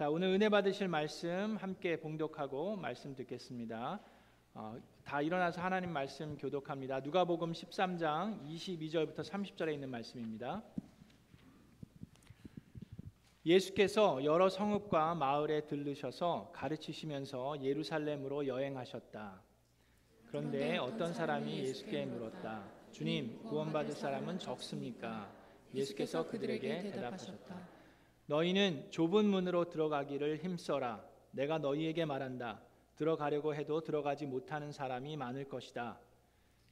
자, 오늘 은혜 받으실 말씀 함께 봉독하고 말씀 듣겠습니다. 어, 다 일어나서 하나님 말씀 교독합니다. 누가복음 13장 22절부터 30절에 있는 말씀입니다. 예수께서 여러 성읍과 마을에 들르셔서 가르치시면서 예루살렘으로 여행하셨다. 그런데 어떤 사람이 예수께 물었다. 주님, 구원받을 사람은 적습니까? 예수께서 그들에게 대답하셨다. 너희는 좁은 문으로 들어가기를 힘써라. 내가 너희에게 말한다. 들어가려고 해도 들어가지 못하는 사람이 많을 것이다.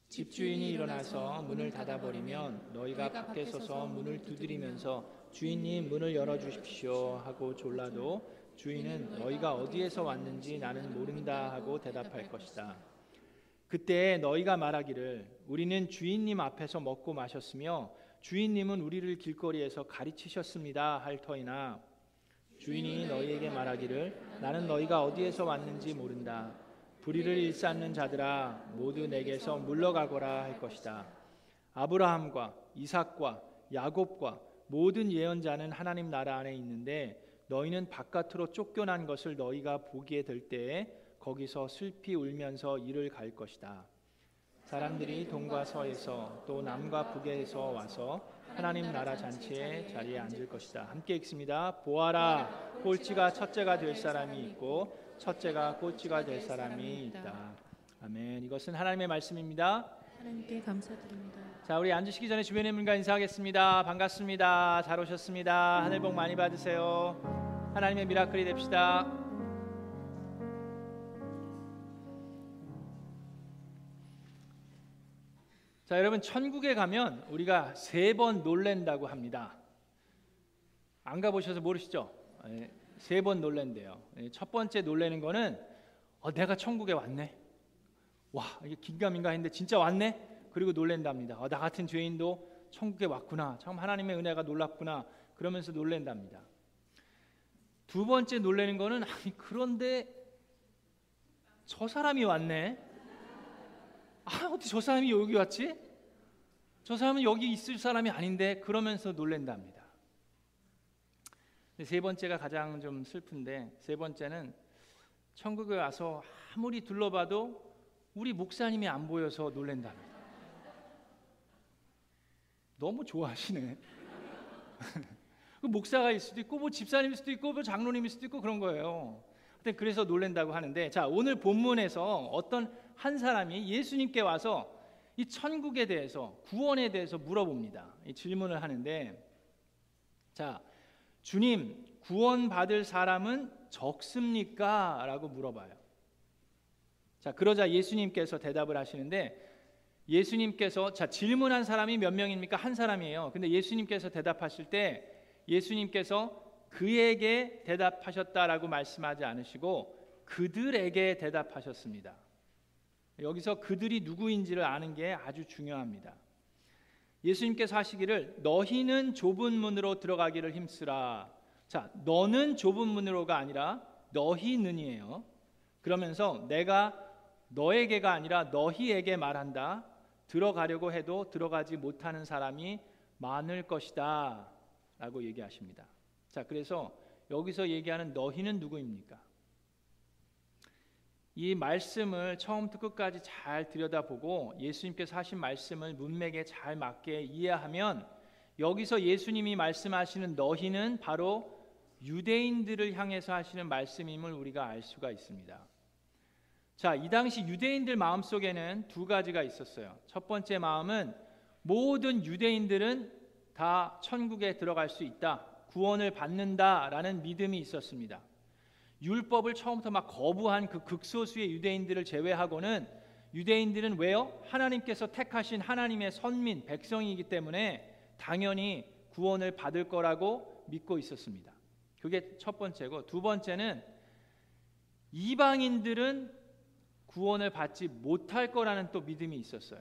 집주인이 일어나서 문을 닫아버리면 너희가 밖에 서서 문을 두드리면서 주인님 문을 열어주십시오 하고 졸라도 주인은 너희가 어디에서 왔는지 나는 모른다 하고 대답할 것이다. 그때 너희가 말하기를 우리는 주인님 앞에서 먹고 마셨으며 주인님은 우리를 길거리에서 가르치셨습니다 할 터이나 주인이 너희에게 말하기를 나는 너희가 어디에서 왔는지 모른다. 불의를 일삼는 자들아 모두 내게서 물러가거라 할 것이다. 아브라함과 이삭과 야곱과 모든 예언자는 하나님 나라 안에 있는데 너희는 바깥으로 쫓겨난 것을 너희가 보기에 될 때에 거기서 슬피 울면서 이를 갈 것이다 사람들이 동과 서에서 또 남과 북에서 와서 하나님 나라 잔치에 자리에 앉을 것이다. 함께 읽습니다. 보아라, 꼴찌가 첫째가 될 사람이 있고 첫째가 꼴찌가 될 사람이 있다. 아멘. 이것은 하나님의 말씀입니다. 하나님께 감사드립니다. 자, 우리 앉으시기 전에 주변의 분과 인사하겠습니다. 반갑습니다. 잘 오셨습니다. 하늘 복 많이 받으세요. 하나님의 미라클이 됩시다. 자, 여러분 천국에 가면 우리가 세 번 놀랜다고 합니다. 안 가보셔서 모르시죠? 예, 세번 놀랜대요. 예, 첫 번째 놀래는 거는 어, 내가 천국에 왔네. 와, 이게 긴가민가 했는데 진짜 왔네. 그리고 놀랜답니다. 어, 나 같은 죄인도 천국에 왔구나. 참 하나님의 은혜가 놀랍구나. 그러면서 놀랜답니다. 두 번째 놀래는 거는 아니 그런데 저 사람이 왔네. 아 어떻게 저 사람이 여기 왔지? 저 사람은 여기 있을 사람이 아닌데 그러면서 놀랜답니다. 세 번째가 가장 좀 슬픈데 세 번째는 천국에 와서 아무리 둘러봐도 우리 목사님이 안 보여서 놀랜답니다. 너무 좋아하시네. 그 목사가 수도 있고 뭐 집사님일 수도 있고 뭐 장로님일 수도 있고 그런 거예요. 그래서 놀랜다고 하는데 자 오늘 본문에서 어떤 한 사람이 예수님께 와서 이 천국에 대해서 구원에 대해서 물어봅니다. 이 질문을 하는데 자 주님 구원 받을 사람은 적습니까? 라고 물어봐요. 자 그러자 예수님께서 대답을 하시는데 예수님께서 자 질문한 사람이 몇 명입니까? 한 사람이에요. 근데 예수님께서 대답하실 때 예수님께서 그에게 대답하셨다라고 말씀하지 않으시고 그들에게 대답하셨습니다. 여기서 그들이 누구인지를 아는 게 아주 중요합니다. 예수님께서 하시기를 너희는 좁은 문으로 들어가기를 힘쓰라. 자, 너는 좁은 문으로가 아니라 너희는이에요. 그러면서 내가 너에게가 아니라 너희에게 말한다. 들어가려고 해도 들어가지 못하는 사람이 많을 것이다. 라고 얘기하십니다. 자, 그래서 여기서 얘기하는 너희는 누구입니까? 이 말씀을 처음부터 끝까지 잘 들여다보고 예수님께서 하신 말씀을 문맥에 잘 맞게 이해하면 여기서 예수님이 말씀하시는 너희는 바로 유대인들을 향해서 하시는 말씀임을 우리가 알 수가 있습니다. 자, 이 당시 유대인들 마음속에는 두 가지가 있었어요. 첫 번째 마음은 모든 유대인들은 다 천국에 들어갈 수 있다. 구원을 받는다라는 믿음이 있었습니다. 율법을 처음부터 막 거부한 그 극소수의 유대인들을 제외하고는 유대인들은 왜요? 하나님께서 택하신 하나님의 선민 백성이기 때문에 당연히 구원을 받을 거라고 믿고 있었습니다. 그게 첫 번째고 두 번째는 이방인들은 구원을 받지 못할 거라는 또 믿음이 있었어요.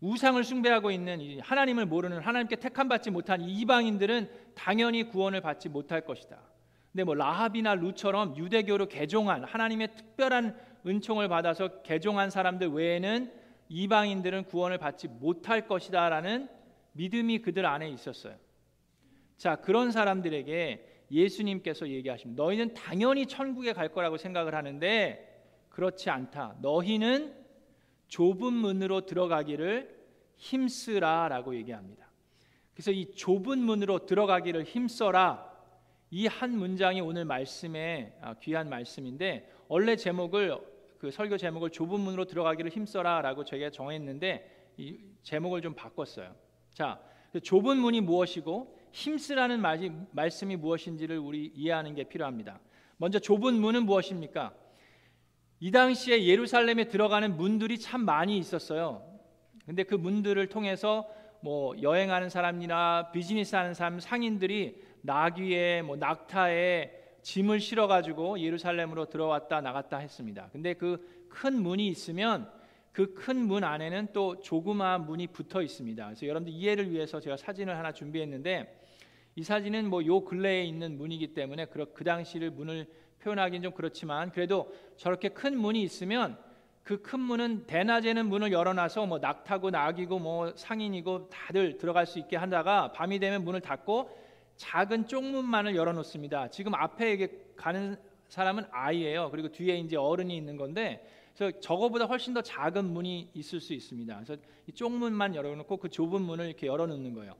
우상을 숭배하고 있는 하나님을 모르는 하나님께 택함 받지 못한 이방인들은 당연히 구원을 받지 못할 것이다. 근데 뭐 라합이나 루처럼 유대교로 개종한 하나님의 특별한 은총을 받아서 개종한 사람들 외에는 이방인들은 구원을 받지 못할 것이다라는 믿음이 그들 안에 있었어요. 자, 그런 사람들에게 예수님께서 얘기하십니다. 너희는 당연히 천국에 갈 거라고 생각을 하는데 그렇지 않다. 너희는 좁은 문으로 들어가기를 힘쓰라라고 얘기합니다. 그래서 이 좁은 문으로 들어가기를 힘써라. 이 한 문장이 오늘 말씀의 아, 귀한 말씀인데 원래 제목을 그 설교 제목을 좁은 문으로 들어가기를 힘써라라고 제가 정했는데 이 제목을 좀 바꿨어요. 자, 좁은 문이 무엇이고 힘쓰라는 말이, 말씀이 무엇인지를 우리 이해하는 게 필요합니다. 먼저 좁은 문은 무엇입니까? 이 당시에 예루살렘에 들어가는 문들이 참 많이 있었어요. 근데 그 문들을 통해서 뭐 여행하는 사람이나 비즈니스 하는 사람 상인들이 나귀에 뭐 낙타에 짐을 실어 가지고 예루살렘으로 들어왔다 나갔다 했습니다. 근데 그 큰 문이 있으면 그 큰 문 안에는 또 조그마한 문이 붙어 있습니다. 그래서 여러분들 이해를 위해서 제가 사진을 하나 준비했는데 이 사진은 뭐 요 근래에 있는 문이기 때문에 그, 그 당시를 문을 표현하기는 좀 그렇지만 그래도 저렇게 큰 문이 있으면 그 큰 문은 대낮에는 문을 열어놔서 뭐 낙타고 낙이고 뭐 상인이고 다들 들어갈 수 있게 한다가 밤이 되면 문을 닫고 작은 쪽문만을 열어놓습니다. 지금 앞에 가는 사람은 아이예요. 그리고 뒤에 이제 어른이 있는 건데 그래서 저거보다 훨씬 더 작은 문이 있을 수 있습니다. 그래서 이 쪽문만 열어놓고 그 좁은 문을 이렇게 열어놓는 거예요.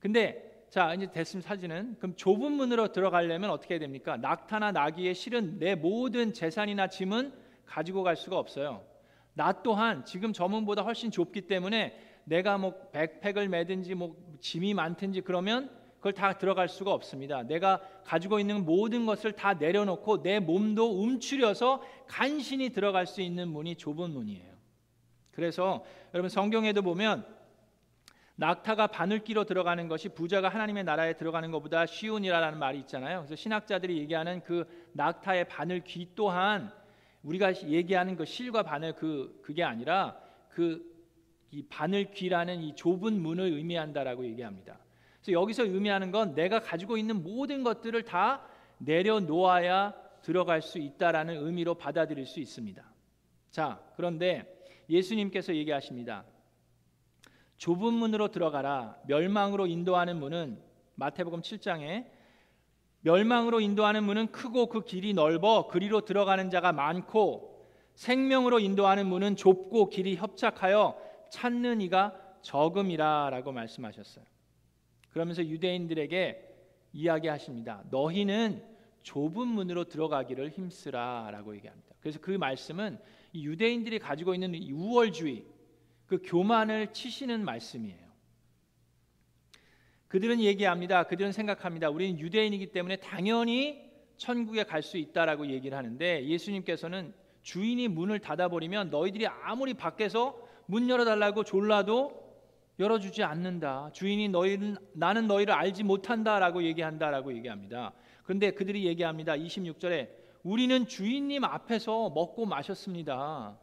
근데 자 이제 됐습니다 사진은 그럼 좁은 문으로 들어가려면 어떻게 해야 됩니까? 낙타나 나귀에 실은 내 모든 재산이나 짐은 가지고 갈 수가 없어요. 나 또한 지금 저 문보다 훨씬 좁기 때문에 내가 뭐 백팩을 매든지 뭐 짐이 많든지 그러면 그걸 다 들어갈 수가 없습니다. 내가 가지고 있는 모든 것을 다 내려놓고 내 몸도 움츠려서 간신히 들어갈 수 있는 문이 좁은 문이에요. 그래서 여러분 성경에도 보면 낙타가 바늘기로 들어가는 것이 부자가 하나님의 나라에 들어가는 것보다 쉬운이라는 말이 있잖아요. 그래서 신학자들이 얘기하는 그 낙타의 바늘귀 또한 우리가 얘기하는 그 실과 바늘 그 그게 아니라 그 이 바늘귀라는 이 좁은 문을 의미한다라고 얘기합니다. 그래서 여기서 의미하는 건 내가 가지고 있는 모든 것들을 다 내려놓아야 들어갈 수 있다라는 의미로 받아들일 수 있습니다. 자, 그런데 예수님께서 얘기하십니다. 좁은 문으로 들어가라. 멸망으로 인도하는 문은 마태복음 7장에 멸망으로 인도하는 문은 크고 그 길이 넓어 그리로 들어가는 자가 많고 생명으로 인도하는 문은 좁고 길이 협착하여 찾는 이가 적음이라라고 말씀하셨어요. 그러면서 유대인들에게 이야기하십니다. 너희는 좁은 문으로 들어가기를 힘쓰라라고 얘기합니다. 그래서 그 말씀은 유대인들이 가지고 있는 우월주의 그 교만을 치시는 말씀이에요. 그들은 얘기합니다. 그들은 생각합니다. 우리는 유대인이기 때문에 당연히 천국에 갈 수 있다라고 얘기를 하는데 예수님께서는 주인이 문을 닫아버리면 너희들이 아무리 밖에서 문 열어달라고 졸라도 열어주지 않는다. 주인이 너희는 나는 너희를 알지 못한다라고 얘기한다라고 얘기합니다. 그런데 그들이 얘기합니다. 26절에 우리는 주인님 앞에서 먹고 마셨습니다.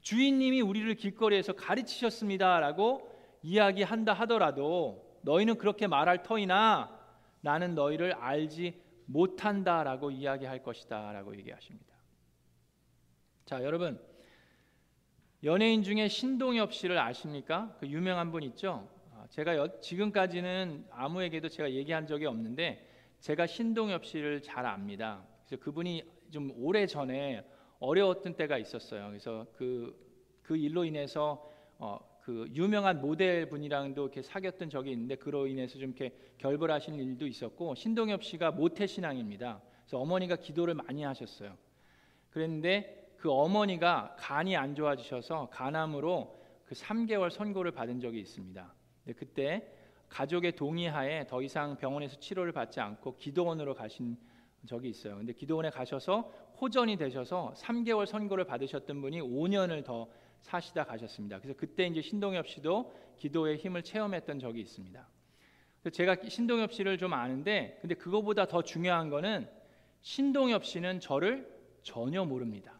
주인님이 우리를 길거리에서 가르치셨습니다라고 이야기한다 하더라도 너희는 그렇게 말할 터이나 나는 너희를 알지 못한다라고 이야기할 것이다라고 얘기하십니다. 자, 여러분 연예인 중에 신동엽 씨를 아십니까? 그 유명한 분 있죠. 아, 제가 여, 지금까지는 아무에게도 제가 얘기한 적이 없는데 제가 신동엽 씨를 잘 압니다. 그래서 그분이 좀 오래 전에 어려웠던 때가 있었어요. 그래서 그, 그 일로 인해서 어, 그 유명한 모델 분이랑도 이렇게 사귀었던 적이 있는데 그로 인해서 좀 이렇게 결별하신 일도 있었고 신동엽 씨가 모태 신앙입니다. 그래서 어머니가 기도를 많이 하셨어요. 그랬는데 그 어머니가 간이 안 좋아지셔서 간암으로 그 3개월 선고를 받은 적이 있습니다. 그때 가족의 동의하에 더 이상 병원에서 치료를 받지 않고 기도원으로 가신 적이 있어요. 근데 기도원에 가셔서 호전이 되셔서 3개월 선고를 받으셨던 분이 5년을 더 사시다 가셨습니다. 그래서 그때 이제 신동엽 씨도 기도의 힘을 체험했던 적이 있습니다. 제가 신동엽 씨를 좀 아는데 근데 그거보다 더 중요한 거는 신동엽 씨는 저를 전혀 모릅니다.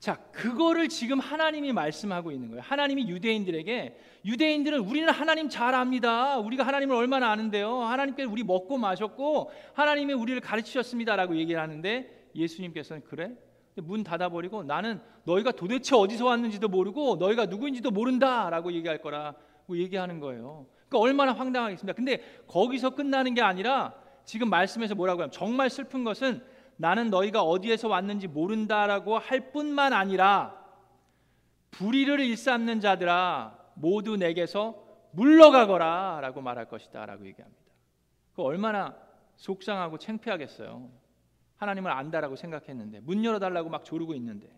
자, 그거를 지금 하나님이 말씀하고 있는 거예요. 하나님이 유대인들에게 유대인들은 우리는 하나님 잘 압니다. 우리가 하나님을 얼마나 아는데요. 하나님께 우리 먹고 마셨고 하나님이 우리를 가르치셨습니다라고 얘기를 하는데 예수님께서는 그래? 문 닫아버리고 나는 너희가 도대체 어디서 왔는지도 모르고 너희가 누구인지도 모른다라고 얘기할 거라고 얘기하는 거예요. 그 얼마나 황당하겠습니까? 근데 거기서 끝나는 게 아니라 지금 말씀에서 뭐라고 하면 정말 슬픈 것은 나는 너희가 어디에서 왔는지 모른다라고 할 뿐만 아니라 불의를 일삼는 자들아 모두 내게서 물러가거라라고 말할 것이다라고 얘기합니다. 그 얼마나 속상하고 창피하겠어요. 하나님을 안다라고 생각했는데 문 열어달라고 막 조르고 있는데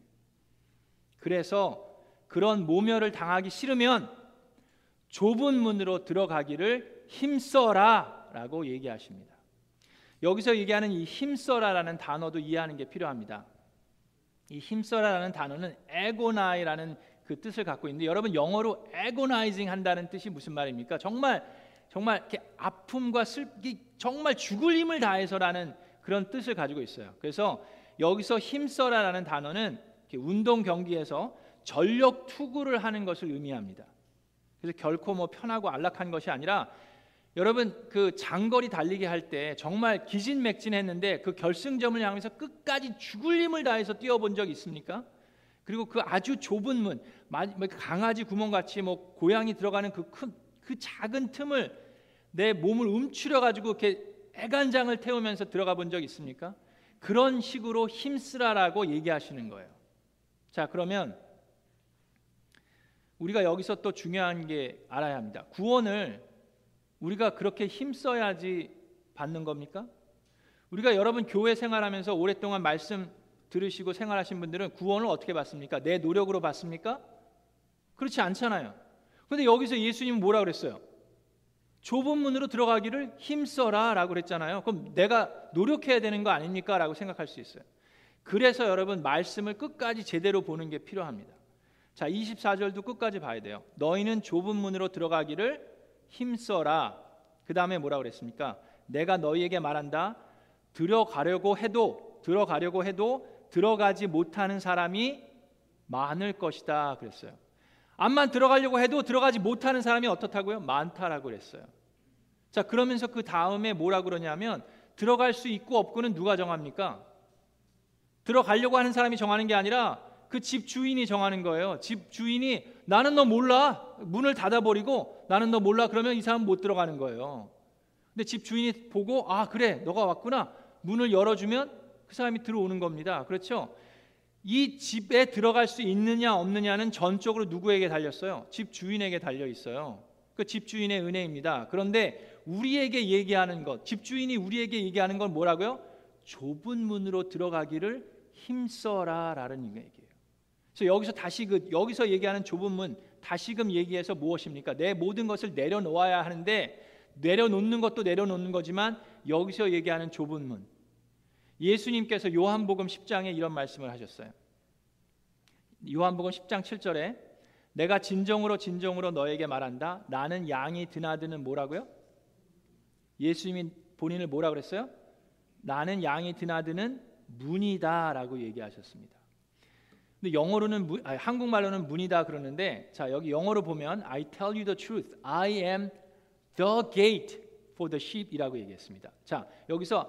그래서 그런 모멸을 당하기 싫으면 좁은 문으로 들어가기를 힘써라라고 얘기하십니다. 여기서 얘기하는 이 힘써라라는 단어도 이해하는 게 필요합니다. 이 힘써라라는 단어는 에고나이라는 그 뜻을 갖고 있는데 여러분 영어로 에고나이징 한다는 뜻이 무슨 말입니까? 정말 정말 이렇게 아픔과 슬기 정말 죽을 힘을 다해서라는 그런 뜻을 가지고 있어요. 그래서 여기서 힘써라라는 단어는 운동 경기에서 전력 투구를 하는 것을 의미합니다. 그래서 결코 뭐 편하고 안락한 것이 아니라 여러분 그 장거리 달리기 할 때 정말 기진맥진했는데 그 결승점을 향해서 끝까지 죽을 힘을 다해서 뛰어본 적 있습니까? 그리고 그 아주 좁은 문, 뭐 강아지 구멍 같이 뭐 고양이 들어가는 그 큰그 그 작은 틈을 내 몸을 움츠려 가지고 이렇게 애간장을 태우면서 들어가 본 적 있습니까? 그런 식으로 힘쓰라라고 얘기하시는 거예요. 자, 그러면 우리가 여기서 또 중요한 게 알아야 합니다. 구원을 우리가 그렇게 힘써야지 받는 겁니까? 우리가 여러분 교회 생활하면서 오랫동안 말씀 들으시고 생활하신 분들은 구원을 어떻게 받습니까? 내 노력으로 받습니까? 그렇지 않잖아요. 그런데 여기서 예수님은 뭐라 그랬어요? 좁은 문으로 들어가기를 힘써라 라고 그랬잖아요. 그럼 내가 노력해야 되는 거 아닙니까 라고 생각할 수 있어요. 그래서 여러분 말씀을 끝까지 제대로 보는 게 필요합니다. 자, 24절도 끝까지 봐야 돼요. 너희는 좁은 문으로 들어가기를 힘써라. 그 다음에 뭐라 그랬습니까? 내가 너희에게 말한다. 들어가려고 해도 들어가려고 해도 들어가지 못하는 사람이 많을 것이다 그랬어요. 암만 들어가려고 해도 들어가지 못하는 사람이 어떻다고요? 많다라고 그랬어요. 자, 그러면서 그 다음에 뭐라 그러냐면 들어갈 수 있고 없고는 누가 정합니까? 들어가려고 하는 사람이 정하는 게 아니라 그 집 주인이 정하는 거예요. 집 주인이 나는 너 몰라. 문을 닫아버리고 나는 너 몰라. 그러면 이 사람 못 들어가는 거예요. 근데 집 주인이 보고 아 그래 너가 왔구나. 문을 열어주면 그 사람이 들어오는 겁니다. 그렇죠? 이 집에 들어갈 수 있느냐 없느냐는 전적으로 누구에게 달렸어요? 집 주인에게 달려 있어요. 그 집 주인의 은혜입니다. 그런데 우리에게 얘기하는 것, 집 주인이 우리에게 얘기하는 건 뭐라고요? 좁은 문으로 들어가기를 힘써라라는 얘기예요. 그래서 여기서 다시 그 여기서 얘기하는 좁은 문 다시금 얘기해서 무엇입니까? 내 모든 것을 내려놓아야 하는데 내려놓는 것도 내려놓는 거지만 여기서 얘기하는 좁은 문 예수님께서 요한복음 10장에 이런 말씀을 하셨어요. 요한복음 10장 7절에 내가 진정으로 진정으로 너에게 말한다. 나는 양이 드나드는 뭐라고요? 예수님이 본인을 뭐라 그랬어요? 나는 양이 드나드는 문이다라고 얘기하셨습니다. 근데 영어로는 문, 아니, 한국말로는 문이다 그러는데 자 여기 영어로 보면 I tell you the truth. I am the gate for the sheep이라고 얘기했습니다. 자 여기서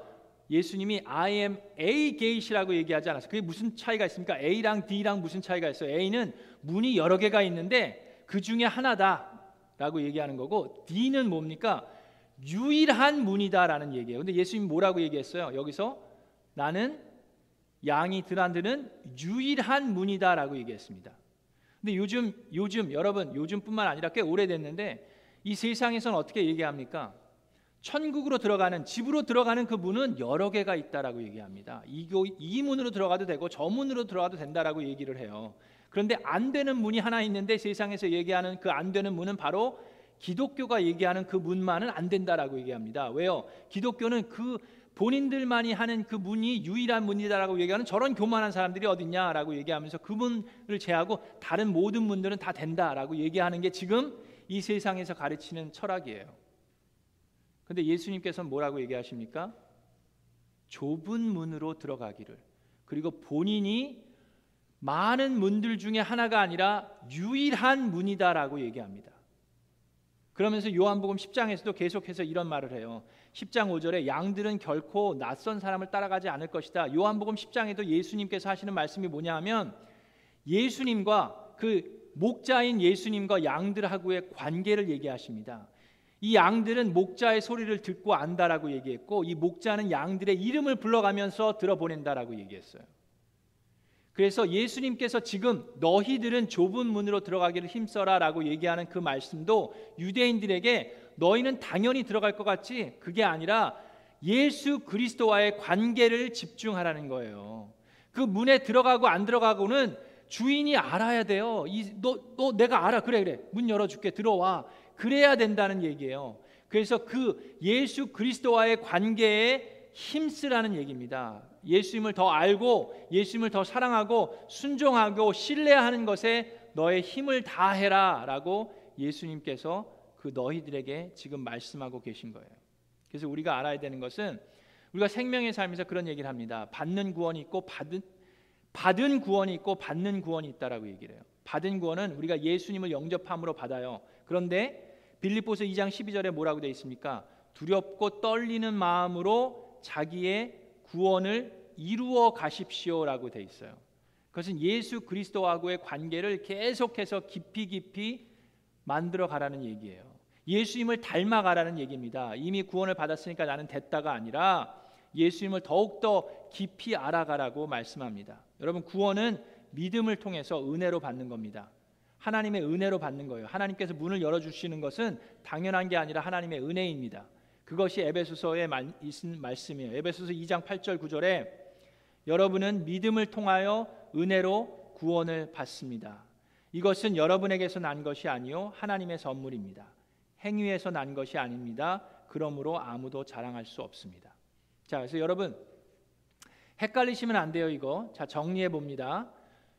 예수님이 I am a gate이라고 얘기하지 않았어요. 그게 무슨 차이가 있습니까? A랑 D랑 무슨 차이가 있어요? A는 문이 여러 개가 있는데 그 중에 하나다라고 얘기하는 거고 D는 뭡니까? 유일한 문이다라는 얘기예요. 근데 예수님이 뭐라고 얘기했어요? 여기서 나는 양이 드란드는 유일한 문이다라고 얘기했습니다. 근데 요즘 요즘 여러분 요즘뿐만 아니라 꽤 오래됐는데 이 세상에서는 어떻게 얘기합니까? 천국으로 들어가는 집으로 들어가는 그 문은 여러 개가 있다라고 얘기합니다. 이, 이 문으로 들어가도 되고 저 문으로 들어가도 된다라고 얘기를 해요. 그런데 안 되는 문이 하나 있는데 세상에서 얘기하는 그 안 되는 문은 바로 기독교가 얘기하는 그 문만은 안 된다라고 얘기합니다. 왜요? 기독교는 그 본인들만이 하는 그 문이 유일한 문이다라고 얘기하는 저런 교만한 사람들이 어딨냐라고 얘기하면서 그 문을 제하고 다른 모든 문들은 다 된다라고 얘기하는 게 지금 이 세상에서 가르치는 철학이에요. 근데 예수님께서는 뭐라고 얘기하십니까? 좁은 문으로 들어가기를 그리고 본인이 많은 문들 중에 하나가 아니라 유일한 문이다라고 얘기합니다. 그러면서 요한복음 10장에서도 계속해서 이런 말을 해요. 10장 5절에 양들은 결코 낯선 사람을 따라가지 않을 것이다. 요한복음 10장에도 예수님께서 하시는 말씀이 뭐냐 하면 예수님과 그 목자인 예수님과 양들하고의 관계를 얘기하십니다. 이 양들은 목자의 소리를 듣고 안다라고 얘기했고 이 목자는 양들의 이름을 불러가면서 들어보낸다라고 얘기했어요. 그래서 예수님께서 지금 너희들은 좁은 문으로 들어가기를 힘써라라고 얘기하는 그 말씀도 유대인들에게 너희는 당연히 들어갈 것 같지 그게 아니라 예수 그리스도와의 관계를 집중하라는 거예요. 그 문에 들어가고 안 들어가고는 주인이 알아야 돼요. 이, 너, 너 내가 알아. 그래, 그래. 문 열어 줄게. 들어와. 그래야 된다는 얘기예요. 그래서 그 예수 그리스도와의 관계에 힘쓰라는 얘기입니다. 예수님을 더 알고 예수님을 더 사랑하고 순종하고 신뢰하는 것에 너의 힘을 다해라라고 예수님께서 그 너희들에게 지금 말씀하고 계신 거예요. 그래서 우리가 알아야 되는 것은 우리가 생명의 삶에서 그런 얘기를 합니다. 받는 구원이 있고 받은 받은 구원이 있고 받는 구원이 있다라고 얘기를 해요. 받은 구원은 우리가 예수님을 영접함으로 받아요. 그런데 빌립보서 2장 12절에 뭐라고 되어 있습니까? 두렵고 떨리는 마음으로 자기의 구원을 이루어 가십시오라고 되어 있어요. 그것은 예수 그리스도하고의 관계를 계속해서 깊이 깊이 만들어 가라는 얘기예요. 예수님을 닮아가라는 얘기입니다. 이미 구원을 받았으니까 나는 됐다가 아니라 예수님을 더욱더 깊이 알아가라고 말씀합니다. 여러분 구원은 믿음을 통해서 은혜로 받는 겁니다. 하나님의 은혜로 받는 거예요. 하나님께서 문을 열어 주시는 것은 당연한 게 아니라 하나님의 은혜입니다. 그것이 에베소서에 있는 말씀이에요. 에베소서 2장 8절 9절에 여러분은 믿음을 통하여 은혜로 구원을 받습니다. 이것은 여러분에게서 난 것이 아니요 하나님의 선물입니다. 행위에서 난 것이 아닙니다. 그러므로 아무도 자랑할 수 없습니다. 자, 그래서 여러분 헷갈리시면 안 돼요, 이거. 자, 정리해 봅니다.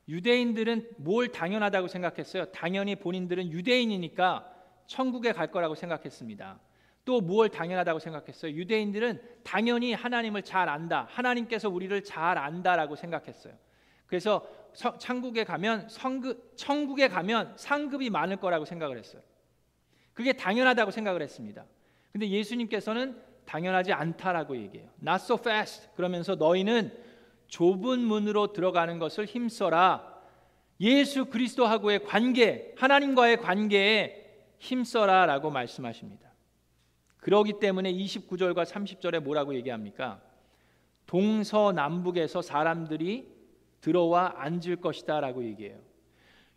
유대인들은 뭘 당연하다고 생각했어요? 당연히 본인들은 유대인이니까 천국에 갈 거라고 생각했습니다. 또 무엇 당연하다고 생각했어요? 유대인들은 당연히 하나님을 잘 안다. 하나님께서 우리를 잘 안다라고 생각했어요. 그래서 서, 천국에 가면 성급, 천국에 가면 상급이 많을 거라고 생각을 했어요. 그게 당연하다고 생각을 했습니다. 근데 예수님께서는 당연하지 않다라고 얘기해요. Not so fast. 그러면서 너희는 좁은 문으로 들어가는 것을 힘써라. 예수 그리스도하고의 관계, 하나님과의 관계에 힘써라라고 말씀하십니다. 그러기 때문에 29절과 30절에 뭐라고 얘기합니까? 동서남북에서 사람들이 들어와 앉을 것이다라고 얘기해요.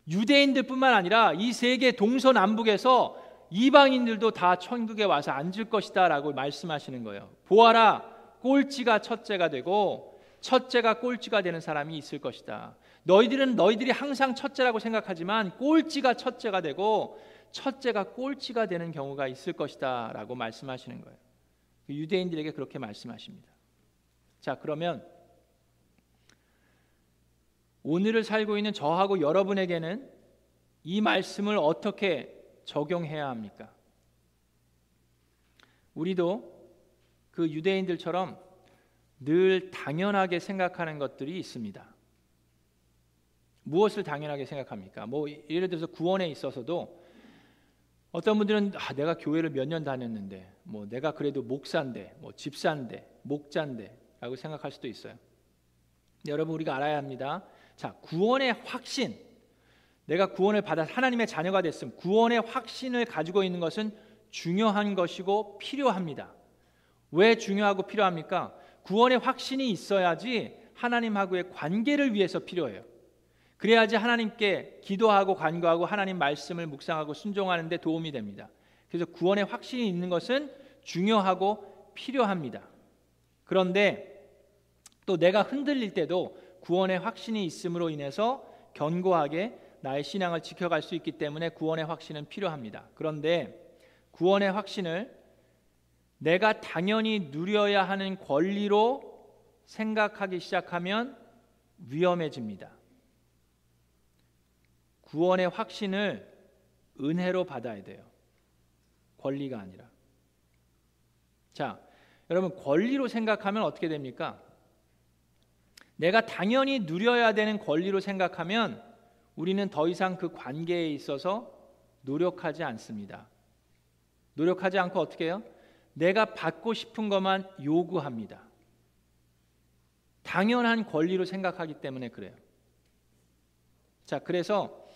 유대인들뿐만 아니라 이 세계 동서남북에서 이방인들도 다 천국에 와서 앉을 것이다라고 말씀하시는 거예요. 보아라, 꼴찌가 첫째가 되고 첫째가 꼴찌가 되는 사람이 있을 것이다. 너희들은 너희들이 항상 첫째라고 생각하지만 꼴찌가 첫째가 되고 첫째가 꼴찌가 되는 경우가 있을 것이다라고 말씀하시는 거예요. 유대인들에게 그렇게 말씀하십니다. 자, 그러면 오늘을 살고 있는 저하고 여러분에게는 이 말씀을 어떻게 적용해야 합니까? 우리도 그 유대인들처럼 늘 당연하게 생각하는 것들이 있습니다. 무엇을 당연하게 생각합니까? 뭐 예를 들어서 구원에 있어서도 어떤 분들은 아, 내가 교회를 몇 년 다녔는데 뭐 내가 그래도 목사인데 뭐 집사인데 목자인데라고 생각할 수도 있어요. 여러분 우리가 알아야 합니다. 자 구원의 확신 내가 구원을 받아 하나님의 자녀가 됐음. 구원의 확신을 가지고 있는 것은 중요한 것이고 필요합니다. 왜 중요하고 필요합니까? 구원의 확신이 있어야지 하나님하고의 관계를 위해서 필요해요. 그래야지 하나님께 기도하고 간구하고 하나님 말씀을 묵상하고 순종하는 데 도움이 됩니다. 그래서 구원의 확신이 있는 것은 중요하고 필요합니다. 그런데 또 내가 흔들릴 때도 구원의 확신이 있음으로 인해서 견고하게 나의 신앙을 지켜갈 수 있기 때문에 구원의 확신은 필요합니다. 그런데 구원의 확신을 내가 당연히 누려야 하는 권리로 생각하기 시작하면 위험해집니다. 구원의 확신을 은혜로 받아야 돼요. 권리가 아니라. 자, 여러분 권리로 생각하면 어떻게 됩니까? 내가 당연히 누려야 되는 권리로 생각하면 우리는 더 이상 그 관계에 있어서 노력하지 않습니다. 노력하지 않고 어떻게 해요? 내가 받고 싶은 것만 요구합니다. 당연한 권리로 생각하기 때문에 그래요. 자, 그래서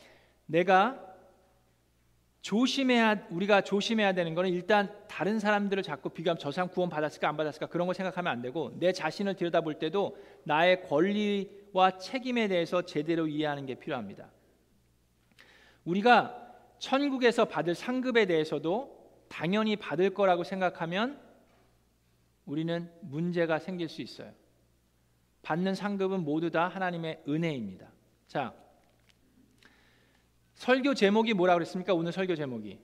내가 조심해야 우리가 조심해야 되는 거는 일단 다른 사람들을 자꾸 비교하면 저 사람 구원 받았을까 안 받았을까 그런 거 생각하면 안 되고 내 자신을 들여다볼 때도 나의 권리와 책임에 대해서 제대로 이해하는 게 필요합니다. 우리가 천국에서 받을 상급에 대해서도 당연히 받을 거라고 생각하면 우리는 문제가 생길 수 있어요. 받는 상급은 모두 다 하나님의 은혜입니다. 자, 설교 제목이 뭐라 그랬습니까? 오늘 설교 제목이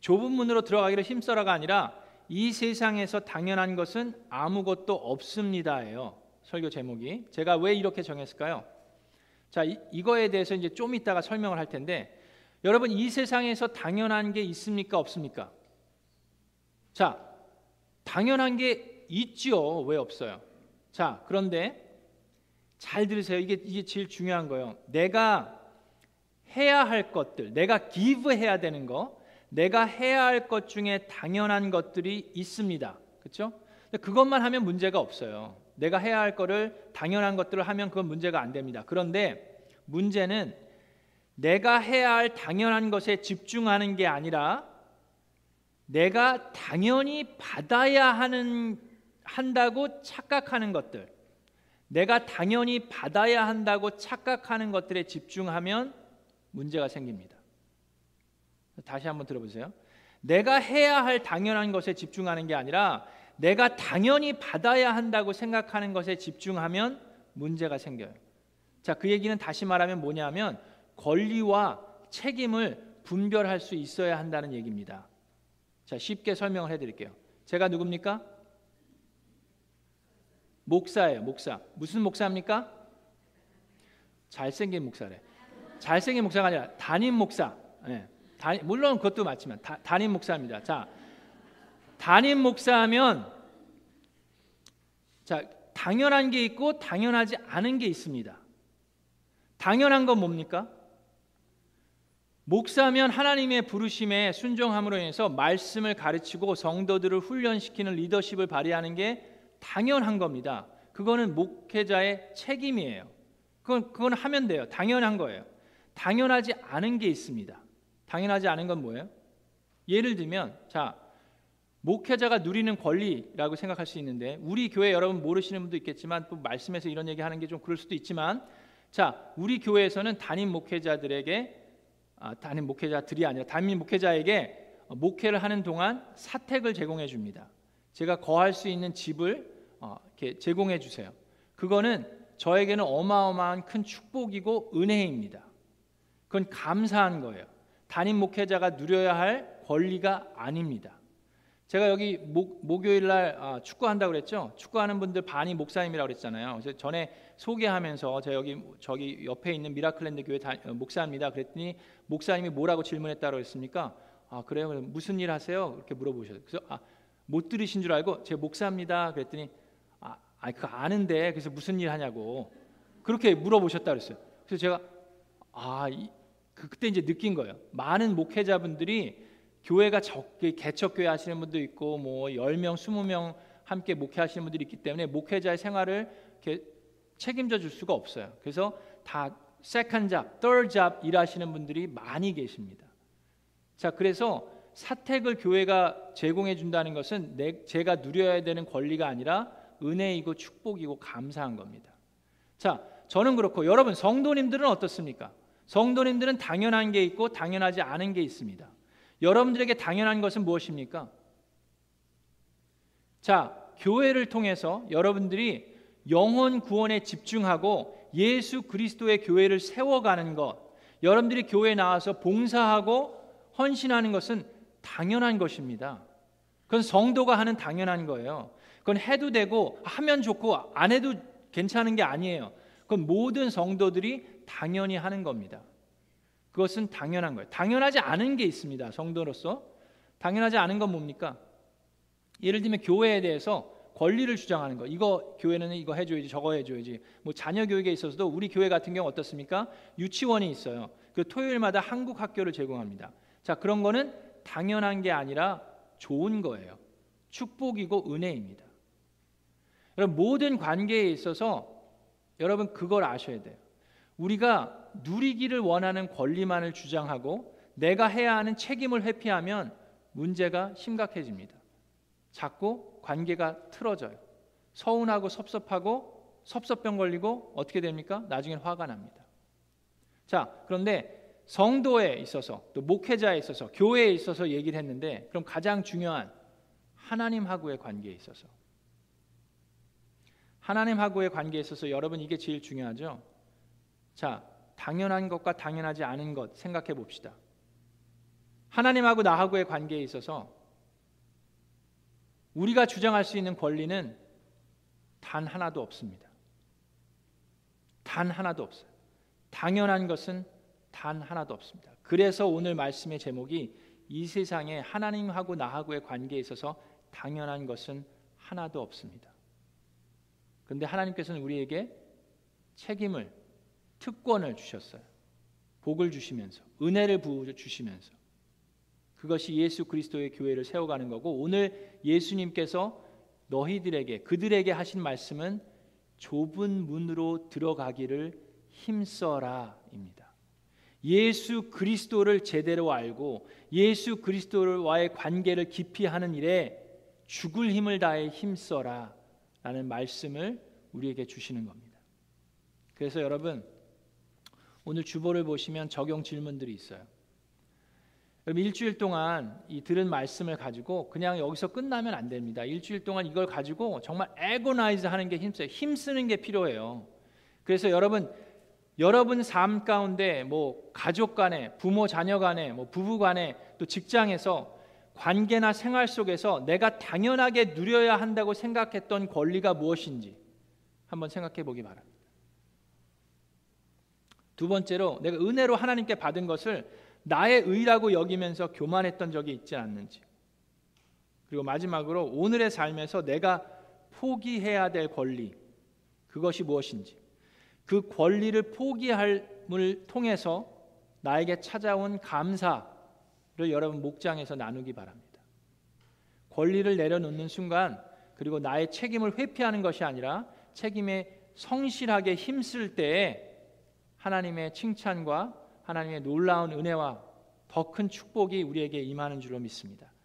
좁은 문으로 들어가기를 힘써라가 아니라 이 세상에서 당연한 것은 아무것도 없습니다예요. 설교 제목이 제가 왜 이렇게 정했을까요? 자, 이, 이거에 대해서 이제 좀 이따가 설명을 할 텐데 여러분 이 세상에서 당연한 게 있습니까? 없습니까? 자, 당연한 게 있지요. 왜 없어요? 자, 그런데 잘 들으세요. 이게 이게 제일 중요한 거예요. 내가 해야 할 것들, 내가 give 해야 되는 거, 내가 해야 할 것 중에 당연한 것들이 있습니다. 그렇죠? 그것만 하면 문제가 없어요. 내가 해야 할 거를 당연한 것들을 하면 그건 문제가 안 됩니다. 그런데 문제는 내가 해야 할 당연한 것에 집중하는 게 아니라 내가 당연히 받아야 하는 한다고 착각하는 것들, 내가 당연히 받아야 한다고 착각하는 것들에 집중하면 문제가 생깁니다. 다시 한번 들어보세요. 내가 해야 할 당연한 것에 집중하는 게 아니라 내가 당연히 받아야 한다고 생각하는 것에 집중하면 문제가 생겨요. 자, 그 얘기는 다시 말하면 뭐냐면 권리와 책임을 분별할 수 있어야 한다는 얘기입니다. 자, 쉽게 설명을 해 드릴게요. 제가 누굽니까? 목사예요, 목사. 무슨 목사입니까? 잘생긴 목사래. 잘생긴 목사가 아니라 담임 목사. 네. 담임, 물론 그것도 맞지만 다, 담임 목사입니다. 자, 담임 목사하면 자 당연한 게 있고 당연하지 않은 게 있습니다. 당연한 건 뭡니까? 목사면 하나님의 부르심에 순종함으로 인해서 말씀을 가르치고 성도들을 훈련시키는 리더십을 발휘하는 게 당연한 겁니다. 그거는 목회자의 책임이에요. 그건 그건 하면 돼요. 당연한 거예요. 당연하지 않은 게 있습니다. 당연하지 않은 건 뭐예요? 예를 들면 자 목회자가 누리는 권리라고 생각할 수 있는데 우리 교회 여러분 모르시는 분도 있겠지만 또 말씀에서 이런 얘기 하는 게 좀 그럴 수도 있지만 자 우리 교회에서는 담임 목회자들에게 아, 담임 목회자들이 아니라 담임 목회자에게 목회를 하는 동안 사택을 제공해 줍니다. 제가 거할 수 있는 집을 어, 이렇게 제공해 주세요. 그거는 저에게는 어마어마한 큰 축복이고 은혜입니다. 그건 감사한 거예요. 담임 목회자가 누려야 할 권리가 아닙니다. 제가 여기 목, 목요일 날 아, 축구한다고 그랬죠. 축구하는 분들 반이 목사님이라고 그랬잖아요. 그래서 전에 소개하면서 제가 여기 저기 옆에 있는 미라클랜드 교회 다, 어, 목사입니다. 그랬더니 목사님이 뭐라고 질문했다고 했습니까? 아 그래요? 무슨 일 하세요? 이렇게 물어보셨어요. 그래서 아, 못 들으신 줄 알고 제 목사입니다. 그랬더니 아, 아 그거 아는데 그래서 무슨 일 하냐고 그렇게 물어보셨다 그랬어요. 그래서 제가 아 이, 그, 그때 이제 느낀 거예요. 많은 목회자분들이 교회가 적게 개척교회 하시는 분도 있고 뭐 10명, 20명 함께 목회하시는 분들이 있기 때문에 목회자의 생활을 이렇게 책임져 줄 수가 없어요. 그래서 다 second job, third job 일하시는 분들이 많이 계십니다. 자, 그래서 사택을 교회가 제공해 준다는 것은 내, 제가 누려야 되는 권리가 아니라 은혜이고 축복이고 감사한 겁니다. 자, 저는 그렇고 여러분 성도님들은 어떻습니까? 성도님들은 당연한 게 있고 당연하지 않은 게 있습니다. 여러분들에게 당연한 것은 무엇입니까? 자, 교회를 통해서 여러분들이 영혼 구원에 집중하고 예수 그리스도의 교회를 세워가는 것, 여러분들이 교회에 나와서 봉사하고 헌신하는 것은 당연한 것입니다. 그건 성도가 하는 당연한 거예요. 그건 해도 되고 하면 좋고 안 해도 괜찮은 게 아니에요. 그건 모든 성도들이 당연히 하는 겁니다. 그것은 당연한 거예요. 당연하지 않은 게 있습니다. 성도로서 당연하지 않은 건 뭡니까? 예를 들면 교회에 대해서 권리를 주장하는 거. 이거 교회는 이거 해줘야지, 저거 해줘야지. 뭐 자녀 교육에 있어서도 우리 교회 같은 경우 어떻습니까? 유치원이 있어요. 그 토요일마다 한국 학교를 제공합니다. 자 그런 거는 당연한 게 아니라 좋은 거예요. 축복이고 은혜입니다. 여러분 모든 관계에 있어서 여러분 그걸 아셔야 돼요. 우리가 누리기를 원하는 권리만을 주장하고 내가 해야 하는 책임을 회피하면 문제가 심각해집니다. 자꾸 관계가 틀어져요. 서운하고 섭섭하고 섭섭병 걸리고 어떻게 됩니까? 나중엔 화가 납니다. 자, 그런데 성도에 있어서 또 목회자에 있어서 교회에 있어서 얘기를 했는데 그럼 가장 중요한 하나님하고의 관계에 있어서 하나님하고의 관계에 있어서 여러분 이게 제일 중요하죠. 자, 당연한 것과 당연하지 않은 것 생각해 봅시다. 하나님하고 나하고의 관계에 있어서 우리가 주장할 수 있는 권리는 단 하나도 없습니다. 단 하나도 없어요. 당연한 것은 단 하나도 없습니다. 그래서 오늘 말씀의 제목이 이 세상에 하나님하고 나하고의 관계에 있어서 당연한 것은 하나도 없습니다. 그런데 하나님께서는 우리에게 책임을 특권을 주셨어요. 복을 주시면서 은혜를 부어 주시면서 그것이 예수 그리스도의 교회를 세워가는 거고 오늘 예수님께서 너희들에게 그들에게 하신 말씀은 좁은 문으로 들어가기를 힘써라입니다. 예수 그리스도를 제대로 알고 예수 그리스도와의 관계를 깊이 하는 일에 죽을 힘을 다해 힘써라 라는 말씀을 우리에게 주시는 겁니다. 그래서 여러분 오늘 주보를 보시면 적용 질문들이 있어요. 그럼 일주일 동안 이 들은 말씀을 가지고 그냥 여기서 끝나면 안 됩니다. 일주일 동안 이걸 가지고 정말 agonize 하는 게 힘써요. 힘쓰는 게 필요해요. 그래서 여러분 여러분 삶 가운데 뭐 가족 간에 부모 자녀 간에 뭐 부부 간에 또 직장에서 관계나 생활 속에서 내가 당연하게 누려야 한다고 생각했던 권리가 무엇인지 한번 생각해 보기 바랍니다. 두 번째로 내가 은혜로 하나님께 받은 것을 나의 의라고 여기면서 교만했던 적이 있지 않는지. 그리고 마지막으로 오늘의 삶에서 내가 포기해야 될 권리 그것이 무엇인지. 그 권리를 포기함을 통해서 나에게 찾아온 감사 를 여러분 목장에서 나누기 바랍니다. 권리를 내려놓는 순간 그리고 나의 책임을 회피하는 것이 아니라 책임에 성실하게 힘쓸 때에 하나님의 칭찬과 하나님의 놀라운 은혜와 더 큰 축복이 우리에게 임하는 줄로 믿습니다.